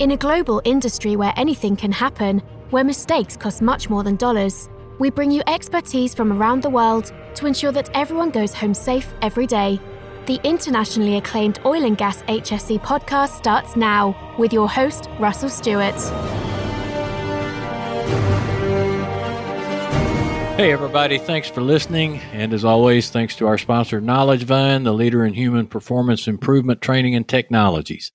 In a global industry where anything can happen, where mistakes cost much more than dollars, we bring you expertise from around the world to ensure that everyone goes home safe every day. The internationally acclaimed Oil and Gas HSE podcast starts now with your host, Russell Stewart. Hey, everybody, thanks for listening. And as always, thanks to our sponsor, Knowledge Vine, the leader in human performance improvement training and technologies.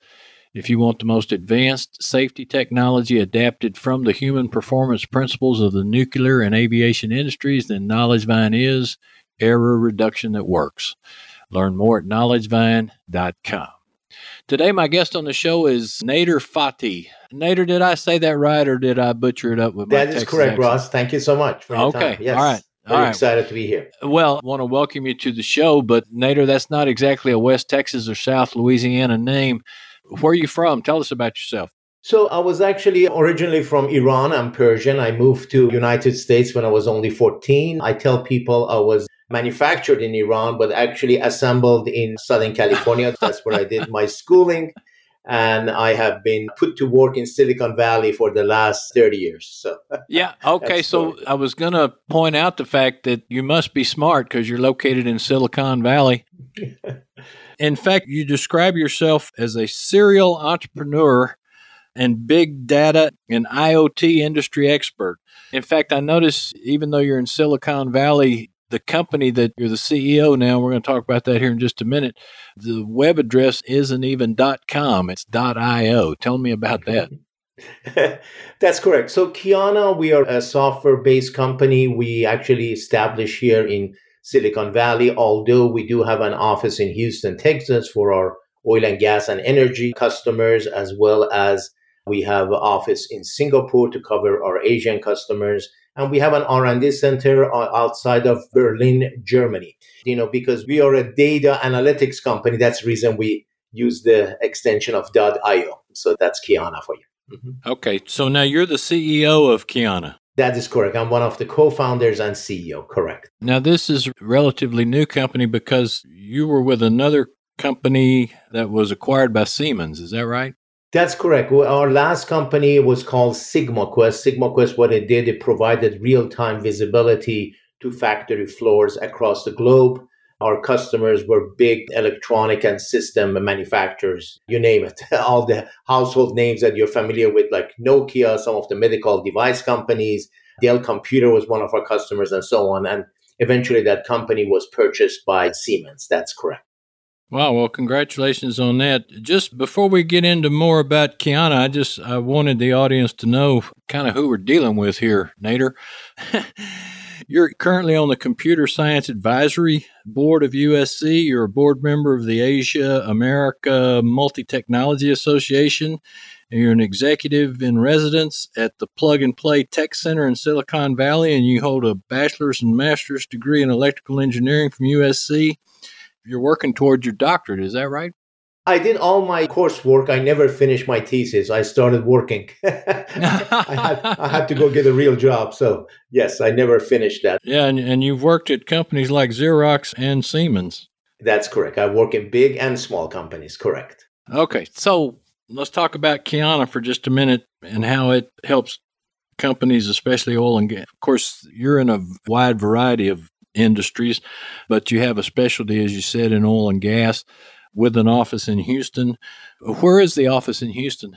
If you want the most advanced safety technology adapted from the human performance principles of the nuclear and aviation industries, then KnowledgeVine is error reduction that works. Learn more at knowledgevine.com. Today, my guest on the show is Nader Fathi. Nader, did I say that right or did I butcher it up with that my That is correct, accent? Ross. Thank you so much for your Okay. time. Yes. All right. Very right. excited to be here. Well, I want to welcome you to the show, but Nader, that's not exactly a West Texas or South Louisiana name. Where are you from? Tell us about yourself. So I was actually originally from Iran. I'm Persian. I moved to United States when I was only 14. I tell people I was manufactured in Iran, but actually assembled in Southern California. That's where I did my schooling. And I have been put to work in Silicon Valley for the last 30 years. So Yeah. Okay. So cool. I was going to point out the fact that you must be smart because you're located in Silicon Valley. In fact, you describe yourself as a serial entrepreneur and big data and IoT industry expert. In fact, I notice even though you're in Silicon Valley, the company that you're the CEO now, we're going to talk about that here in just a minute. The web address isn't even .com, it's .io. Tell me about that. That's correct. So Kiana, we are a software-based company. We actually established here in Silicon Valley, although we do have an office in Houston, Texas for our oil and gas and energy customers, as well as we have an office in Singapore to cover our Asian customers. And we have an R&D center uh, outside of Berlin, Germany. You know, because we are a data analytics company, that's the reason we use the extension of .io. So that's Kiana for you. Mhm. Okay, so now you're the CEO of Kiana. That is correct. I'm one of the co-founders and CEO. Correct. Now, this is a relatively new company because you were with another company that was acquired by Siemens. Is that right? That's correct. Our last company was called SigmaQuest. SigmaQuest, what it did, it provided real-time visibility to factory floors across the globe. Our customers were big electronic and system manufacturers, you name it. All the household names that you're familiar with, like Nokia, some of the medical device companies, Dell Computer was one of our customers, and so on. And eventually that company was purchased by Siemens. That's correct. Wow. Well, congratulations on that. Just before we get into more about Kiana, I just I wanted the audience to know kind of who we're dealing with here, Nader. You're currently on the Computer Science Advisory Board of USC. You're a board member of the Asia America Multi Technology Association. And you're an executive in residence at the Plug and Play Tech Center in Silicon Valley, and you hold a bachelor's and master's degree in electrical engineering from USC. You're working towards your doctorate, is that right? I did all my coursework. I never finished my thesis. I started working. I, had, I had to go get a real job. So, yes, I never finished that. Yeah, and, and you've worked at companies like Xerox and Siemens. That's correct. I work in big and small companies. Correct. Okay, so let's talk about Kiana for just a minute and how it helps companies, especially oil and gas. Of course, you're in a wide variety of industries, but you have a specialty, as you said, in oil and gas with an office in Houston. Where is the office in Houston?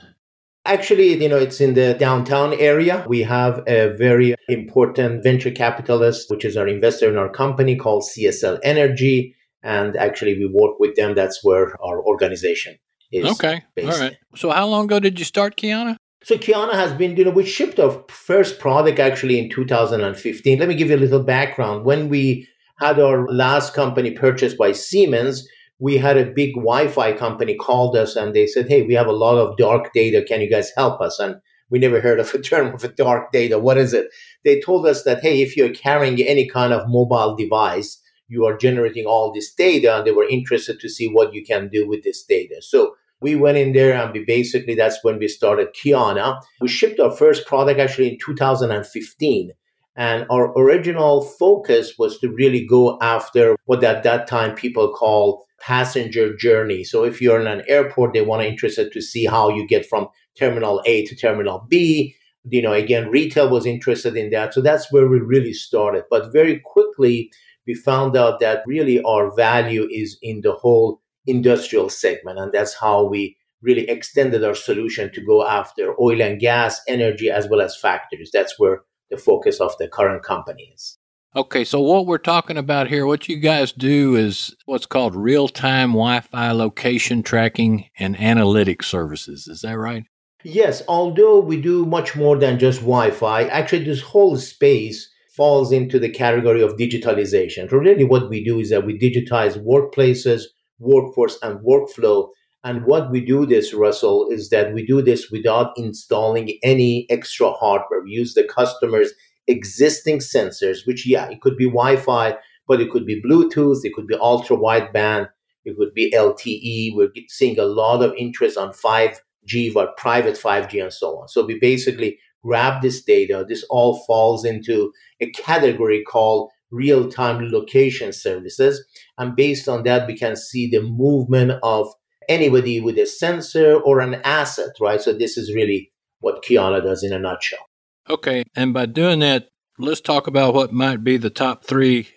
Actually, you know, it's in the downtown area. We have a very important venture capitalist, which is our investor in our company called CSL Energy. And actually, we work with them. That's where our organization is. Okay, based. all right. So, how long ago did you start Kiana? So Kiana has been, you know, we shipped our first product actually in 2015. Let me give you a little background. When we had our last company purchased by Siemens, we had a big Wi-Fi company called us and they said, "Hey, we have a lot of dark data. Can you guys help us?" And we never heard of a term of a dark data. What is it? They told us that, "Hey, if you're carrying any kind of mobile device, you are generating all this data," and they were interested to see what you can do with this data. So we went in there and we basically that's when we started Kiana. We shipped our first product actually in 2015. And our original focus was to really go after what at that time people call passenger journey. So if you're in an airport, they want to interested to see how you get from terminal A to terminal B. You know, again, retail was interested in that. So that's where we really started. But very quickly, we found out that really our value is in the whole industrial segment. And that's how we really extended our solution to go after oil and gas, energy, as well as factories. That's where the focus of the current company is. Okay, so what we're talking about here, what you guys do is what's called real time Wi Fi location tracking and analytics services. Is that right? Yes, although we do much more than just Wi Fi, actually, this whole space falls into the category of digitalization. So, really, what we do is that we digitize workplaces, workforce, and workflow. And what we do this, Russell, is that we do this without installing any extra hardware. We use the customer's existing sensors, which, yeah, it could be Wi Fi, but it could be Bluetooth, it could be ultra wideband, it could be LTE. We're seeing a lot of interest on 5G, but private 5G, and so on. So we basically grab this data. This all falls into a category called real time location services. And based on that, we can see the movement of anybody with a sensor or an asset, right? So this is really what Kiana does in a nutshell. Okay. And by doing that, let's talk about what might be the top three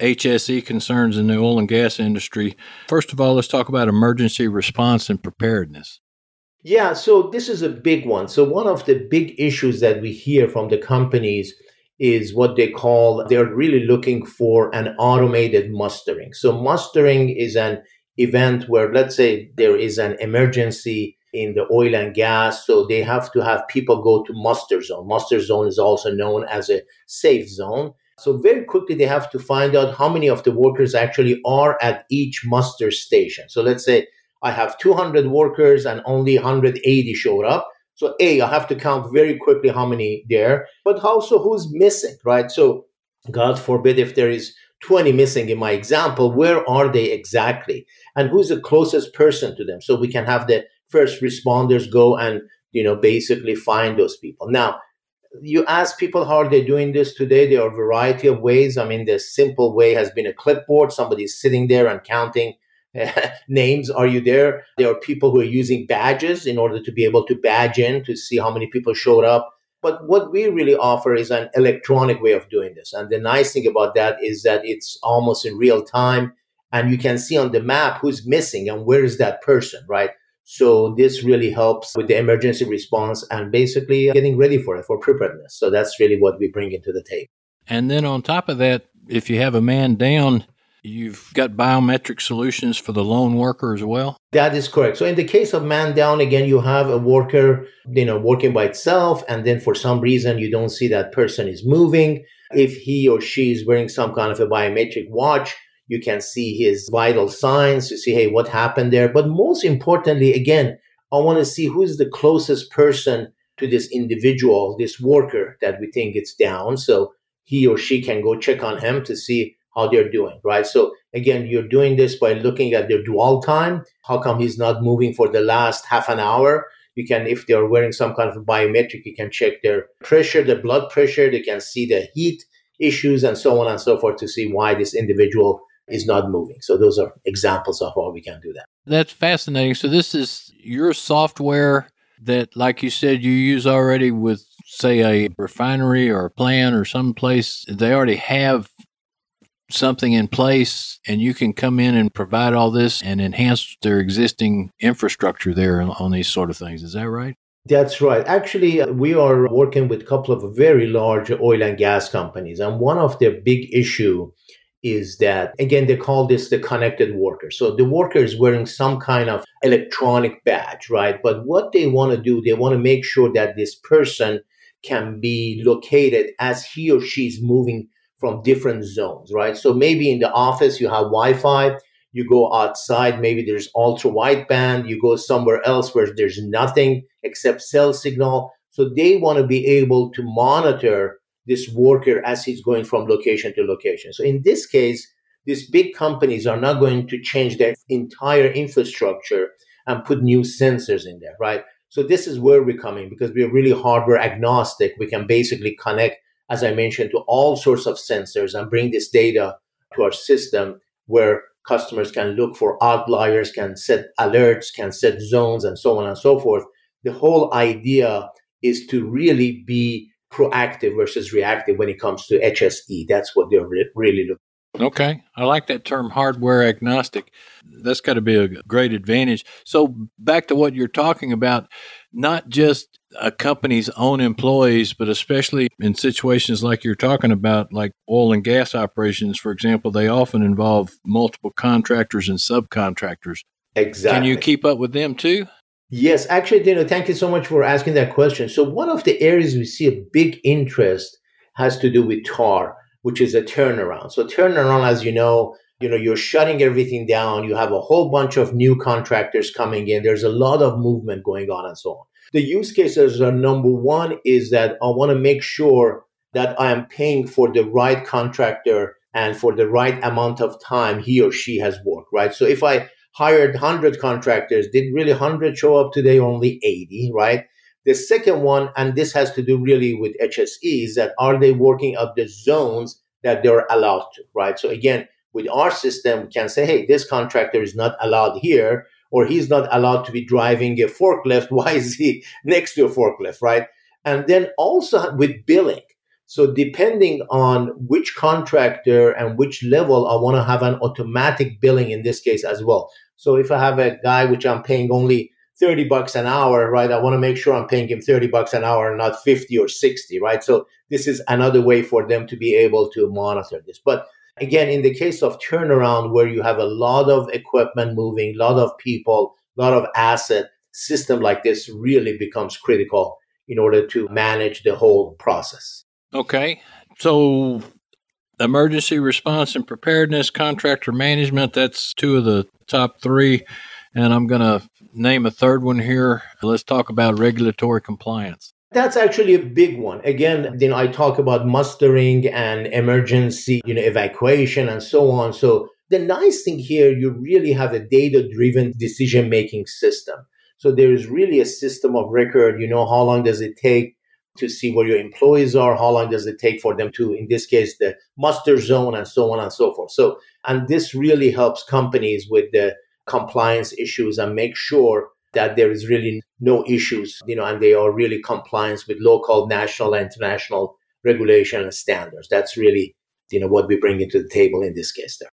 HSE concerns in the oil and gas industry. First of all, let's talk about emergency response and preparedness. Yeah, so this is a big one. So, one of the big issues that we hear from the companies is what they call they're really looking for an automated mustering. So, mustering is an event where, let's say, there is an emergency in the oil and gas. So they have to have people go to muster zone. Muster zone is also known as a safe zone. So very quickly they have to find out how many of the workers actually are at each muster station. So let's say I have 200 workers and only 180 showed up. So A, I have to count very quickly how many there, but also who's missing, right? So God forbid if there is 20 missing in my example, where are they exactly? And who's the closest person to them? So we can have the first responders go and you know basically find those people. Now you ask people how are they doing this today there are a variety of ways. I mean the simple way has been a clipboard. Somebody's sitting there and counting names. Are you there? There are people who are using badges in order to be able to badge in to see how many people showed up. But what we really offer is an electronic way of doing this. And the nice thing about that is that it's almost in real time and you can see on the map who's missing and where is that person right so this really helps with the emergency response and basically getting ready for it for preparedness. So that's really what we bring into the table. And then on top of that, if you have a man down, you've got biometric solutions for the lone worker as well. That is correct. So in the case of man down, again, you have a worker, you know, working by itself, and then for some reason you don't see that person is moving. If he or she is wearing some kind of a biometric watch, you can see his vital signs You see, hey, what happened there. But most importantly, again, I want to see who's the closest person to this individual, this worker that we think it's down. So he or she can go check on him to see how they're doing, right? So again, you're doing this by looking at their dwell time. How come he's not moving for the last half an hour? You can, if they're wearing some kind of biometric, you can check their pressure, their blood pressure. They can see the heat issues and so on and so forth to see why this individual is not moving. So those are examples of how we can do that. That's fascinating. So this is your software that, like you said, you use already with, say, a refinery or a plant or some place. They already have something in place and you can come in and provide all this and enhance their existing infrastructure there on these sort of things. Is that right? That's right. Actually, uh, we are working with a couple of very large oil and gas companies. And one of their big issue is that again they call this the connected worker. So the worker is wearing some kind of electronic badge right? But what they want to do they want to make sure that this person can be located as he or she is moving from different zones right? So maybe in the office you have wi-fi you go outside maybe there's ultra wideband you go somewhere else where there's nothing except cell signal. So they want to be able to monitor this worker as he's going from location to location. So in this case, these big companies are not going to change their entire infrastructure and put new sensors in there, right? So this is where we're coming because we're really hardware agnostic. We can basically connect, as I mentioned, to all sorts of sensors and bring this data to our system where customers can look for outliers, can set alerts, can set zones, and so on and so forth the whole idea is to really be proactive versus reactive when it comes to HSE. That's what they're re- really looking Okay. I like that term hardware agnostic. That's got to be a great advantage. So, back to what you're talking about, not just uh, a company's own employees, but especially in situations like you're talking about, like oil and gas operations, for example, they often involve multiple contractors and subcontractors. Exactly. Can you keep up with them too? Yes, actually, Dino, thank you so much for asking that question. So, one of the areas we see a big interest has to do with TAR which is a turnaround. So turnaround, as you know, you know, you're shutting everything down. You have a whole bunch of new contractors coming in. There's a lot of movement going on and so on. The use cases are number one is that I want to make sure that I am paying for the right contractor and for the right amount of time he or she has worked, right? So if I hired 100 contractors, did really 100 show up today, only 80, right? The second one, and this has to do really with HSE, is that are they working up the zones that they're allowed to, right? So again, with our system, we can say, hey, this contractor is not allowed here, or he's not allowed to be driving a forklift. Why is he next to a forklift, right? And then also with billing. So depending on which contractor and which level, I want to have an automatic billing in this case as well. So if I have a guy which I'm paying only 30 bucks an hour, right? I want to make sure I'm paying him 30 bucks an hour, not 50 or 60, right? So this is another way for them to be able to monitor this. But again, in the case of turnaround, where you have a lot of equipment moving, a lot of people, a lot of asset, system like this really becomes critical in order to manage the whole process. Okay. So emergency response and preparedness, contractor management, that's two of the top three. And I'm going to name a third one here. Let's talk about regulatory compliance. That's actually a big one. Again, then I talk about mustering and emergency, you know, evacuation and so on. So the nice thing here, you really have a data-driven decision-making system. So there is really a system of record. You know, how long does it take to see where your employees are? How long does it take for them to, in this case, the muster zone and so on and so forth. So, and this really helps companies with the compliance issues and make sure that there is really no issues, you know, and they are really compliance with local, national, and international regulation and standards. That's really, you know, what we bring into the table in this case there.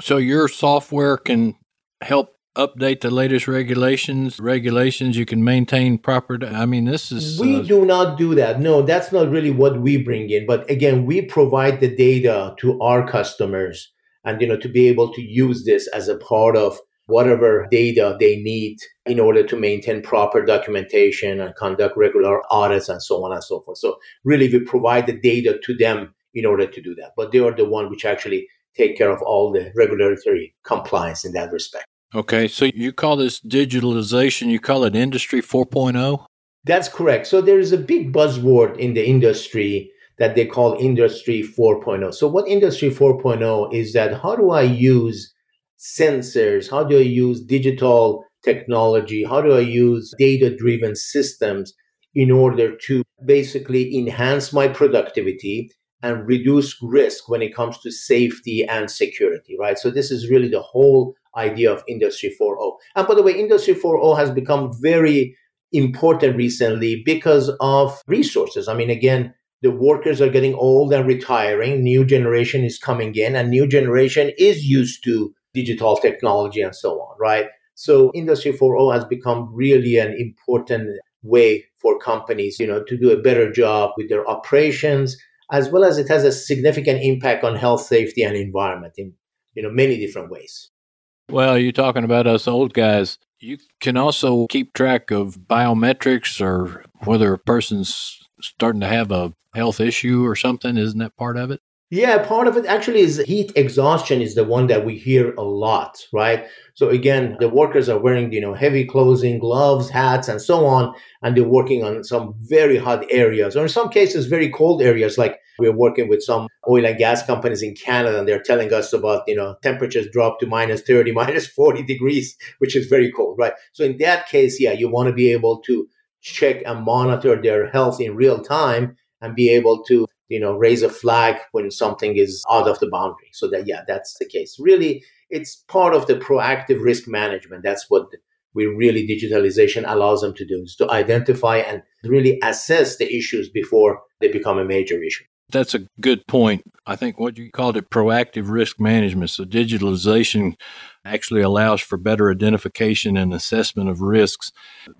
So your software can help update the latest regulations regulations you can maintain proper i mean this is we uh, do not do that no that's not really what we bring in but again we provide the data to our customers and you know to be able to use this as a part of whatever data they need in order to maintain proper documentation and conduct regular audits and so on and so forth. So really we provide the data to them in order to do that. But they are the one which actually take care of all the regulatory compliance in that respect. Okay, so you call this digitalization, you call it industry 4.0? That's correct. So there is a big buzzword in the industry that they call industry 4.0. So what industry 4.0 is that how do I use sensors? How do I use digital technology? How do I use data driven systems in order to basically enhance my productivity and reduce risk when it comes to safety and security, right? So this is really the whole idea of Industry 4.0. And by the way, Industry 4.0 has become very important recently because of resources. I mean, again, the workers are getting old and retiring. New generation is coming in, and new generation is used to digital technology and so on, right? So Industry 4.0 has become really an important way for companies, you know, to do a better job with their operations, as well as it has a significant impact on health, safety, and environment in, you know, many different ways. Well, you're talking about us old guys. You can also keep track of biometrics or whether a person's starting to have a health issue or something. Isn't that part of it? Yeah, part of it actually is heat exhaustion is the one that we hear a lot, right? So again, the workers are wearing, you know, heavy clothing, gloves, hats, and so on, and they're working on some very hot areas, or in some cases, very cold areas. Like we're working with some oil and gas companies in Canada, and they're telling us about, you know, temperatures drop to minus 30, minus 40 degrees, which is very cold, right? So in that case, yeah, you want to be able to check and monitor their health in real time and be able to you know raise a flag when something is out of the boundary so that yeah that's the case really it's part of the proactive risk management that's what we really digitalization allows them to do is to identify and really assess the issues before they become a major issue. That's a good point. I think what you called it proactive risk management. So digitalization actually allows for better identification and assessment of risks,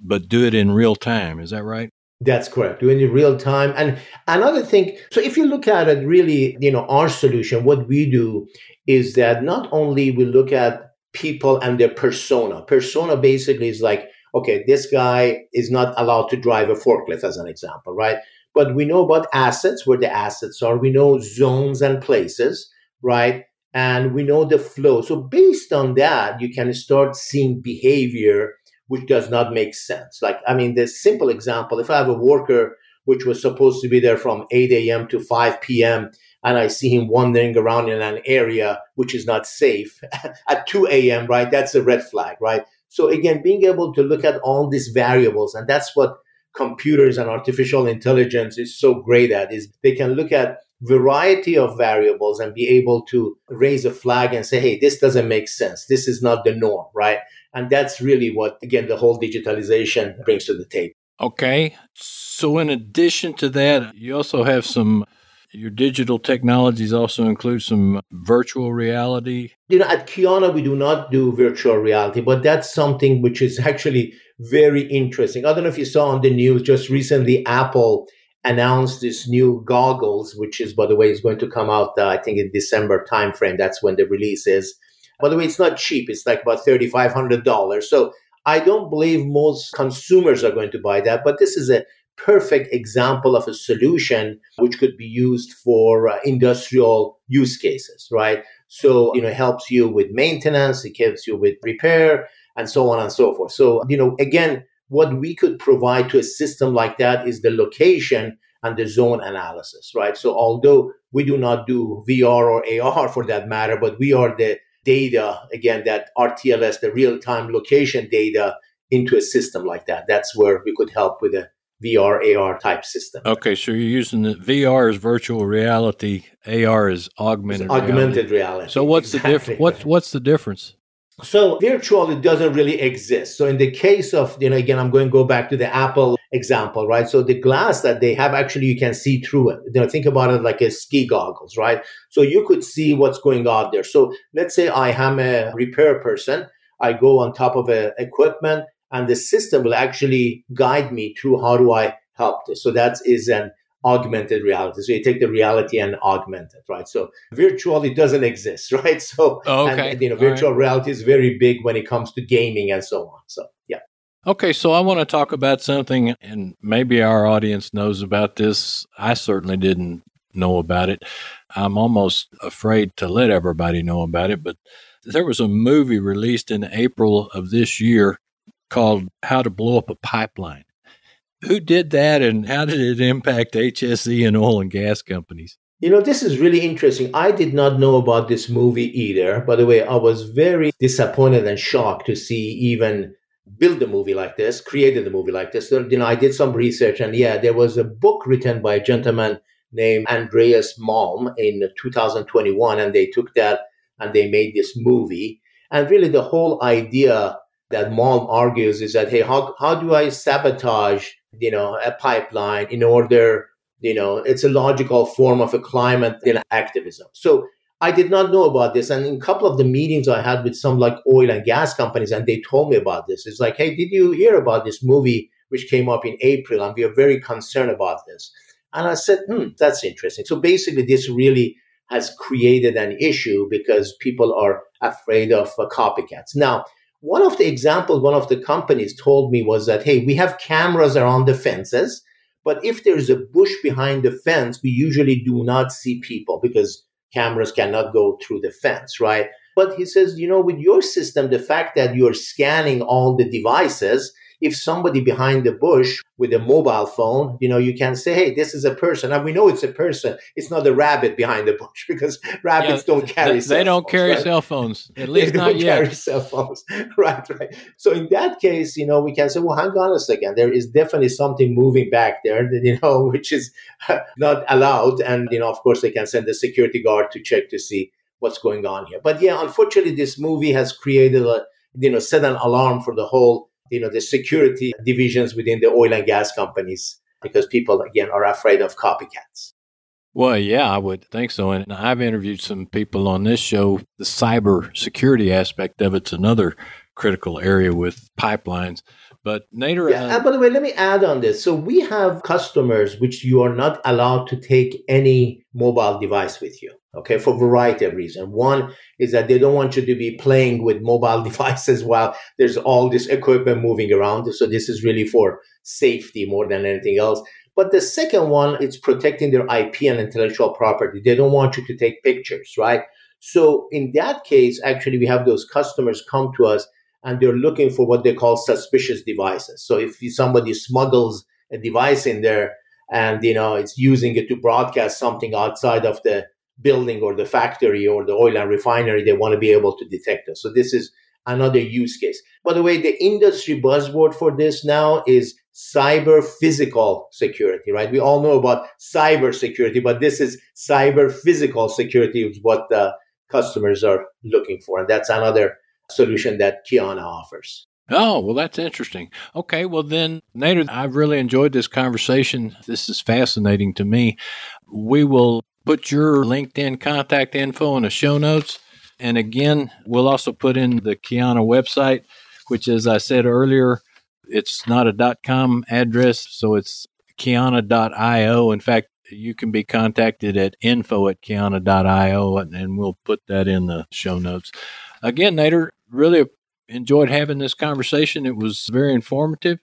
but do it in real time. Is that right? That's correct. Doing it real time. And another thing, so if you look at it really, you know, our solution, what we do is that not only we look at people and their persona. Persona basically is like, okay, this guy is not allowed to drive a forklift, as an example, right? But we know about assets, where the assets are. We know zones and places, right? And we know the flow. So based on that, you can start seeing behavior which does not make sense. Like, I mean, the simple example, if I have a worker which was supposed to be there from 8 a.m. to 5 p.m., and I see him wandering around in an area which is not safe at 2 a.m., right? That's a red flag, right? So again, being able to look at all these variables, and that's what computers and artificial intelligence is so great at, is they can look at variety of variables and be able to raise a flag and say, hey, this doesn't make sense. This is not the norm, right? And that's really what, again, the whole digitalization brings to the table. Okay. So, in addition to that, you also have some your digital technologies also include some virtual reality. You know, at Kiana, we do not do virtual reality, but that's something which is actually very interesting. I don't know if you saw on the news just recently, Apple announced this new goggles, which is, by the way, is going to come out, uh, I think, in December timeframe. That's when the release is. By the way, it's not cheap. It's like about $3,500. So I don't believe most consumers are going to buy that, but this is a perfect example of a solution which could be used for uh, industrial use cases, right? So, you know, it helps you with maintenance, it helps you with repair, and so on and so forth. So, you know, again, what we could provide to a system like that is the location and the zone analysis, right? So, although we do not do VR or AR for that matter, but we are the data, again, that RTLS, the real time location data into a system like that. That's where we could help with a VR, AR type system. Okay, so you're using the VR is virtual reality, AR is augmented, augmented reality. reality. So what's exactly. the difference? What's what's the difference? So virtual it doesn't really exist. So in the case of you know again I'm going to go back to the Apple example, right? So the glass that they have actually you can see through it. You know think about it like a ski goggles, right? So you could see what's going on there. So let's say I am a repair person, I go on top of a equipment and the system will actually guide me through how do I help this. So that is an augmented reality. So you take the reality and augment it, right? So virtual it doesn't exist, right? So oh, okay. and, you know, virtual right. reality is very big when it comes to gaming and so on. So yeah. Okay, so I want to talk about something, and maybe our audience knows about this. I certainly didn't know about it. I'm almost afraid to let everybody know about it, but there was a movie released in April of this year called How to Blow Up a Pipeline. Who did that and how did it impact HSE and oil and gas companies? You know, this is really interesting. I did not know about this movie either. By the way, I was very disappointed and shocked to see even build a movie like this, created a movie like this. So, you know, I did some research and yeah, there was a book written by a gentleman named Andreas Malm in 2021 and they took that and they made this movie. And really the whole idea that Malm argues is that hey, how how do I sabotage you know a pipeline in order you know it's a logical form of a climate you know, activism. So I did not know about this, and in a couple of the meetings I had with some like oil and gas companies, and they told me about this. It's like, hey, did you hear about this movie which came up in April, and we are very concerned about this. And I said, hmm, that's interesting. So basically, this really has created an issue because people are afraid of uh, copycats. Now, one of the examples one of the companies told me was that, hey, we have cameras around the fences, but if there's a bush behind the fence, we usually do not see people because cameras cannot go through the fence, right? But he says, you know, with your system, the fact that you're scanning all the devices, if somebody behind the bush with a mobile phone, you know, you can say, hey, this is a person. And we know it's a person. It's not a rabbit behind the bush because rabbits yeah, don't carry They, they don't phones, carry right? cell phones, at least they not yet. carry cell phones. right, right. So in that case, you know, we can say, well, hang on a second. There is definitely something moving back there, that, you know, which is not allowed. And, you know, of course, they can send a security guard to check to see what's going on here. But yeah, unfortunately, this movie has created a you know, set an alarm for the whole, you know, the security divisions within the oil and gas companies because people, again, are afraid of copycats. Well, yeah, I would think so. And I've interviewed some people on this show. The cyber security aspect of it's another critical area with pipelines. But Nader, yeah. By the way, let me add on this. So we have customers which you are not allowed to take any mobile device with you. Okay, for a variety of reasons. One is that they don't want you to be playing with mobile devices while there's all this equipment moving around. So this is really for safety more than anything else. But the second one, it's protecting their IP and intellectual property. They don't want you to take pictures, right? So in that case, actually, we have those customers come to us and they're looking for what they call suspicious devices. So if somebody smuggles a device in there and you know it's using it to broadcast something outside of the building or the factory or the oil and refinery, they want to be able to detect it. So this is another use case. By the way, the industry buzzword for this now is cyber physical security, right? We all know about cyber security, but this is cyber physical security is what the customers are looking for. And that's another solution that Kiana offers. Oh, well, that's interesting. Okay, well, then, Nader, I've really enjoyed this conversation. This is fascinating to me. We will put your LinkedIn contact info in the show notes. And again, we'll also put in the Kyana website, which, as I said earlier, it's not a .com address, so it's kiana.io. In fact, you can be contacted at info at kiana.io, and we'll put that in the show notes. Again, Nader, really enjoyed having this conversation. It was very informative.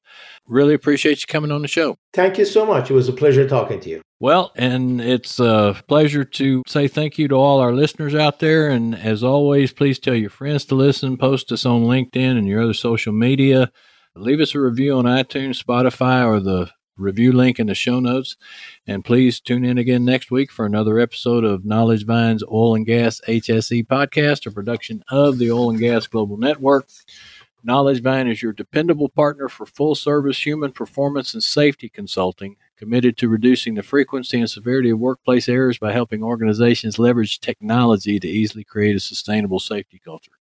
Really appreciate you coming on the show. Thank you so much. It was a pleasure talking to you. Well, and it's a pleasure to say thank you to all our listeners out there. And as always, please tell your friends to listen, post us on LinkedIn and your other social media. Leave us a review on iTunes, Spotify, or the review link in the show notes. And please tune in again next week for another episode of Knowledge Vine's Oil and Gas HSE podcast, a production of the Oil and Gas Global Network. Knowledge Vine is your dependable partner for full service human performance and safety consulting, committed to reducing the frequency and severity of workplace errors by helping organizations leverage technology to easily create a sustainable safety culture.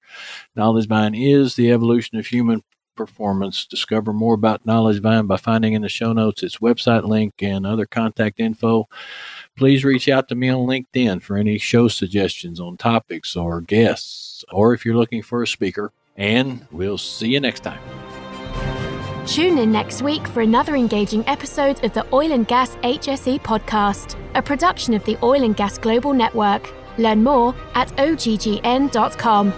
Knowledge Vine is the evolution of human performance. Discover more about Knowledge Vine by finding in the show notes its website link and other contact info. Please reach out to me on LinkedIn for any show suggestions on topics or guests, or if you're looking for a speaker. And we'll see you next time. Tune in next week for another engaging episode of the Oil and Gas HSE podcast, a production of the Oil and Gas Global Network. Learn more at oggn.com.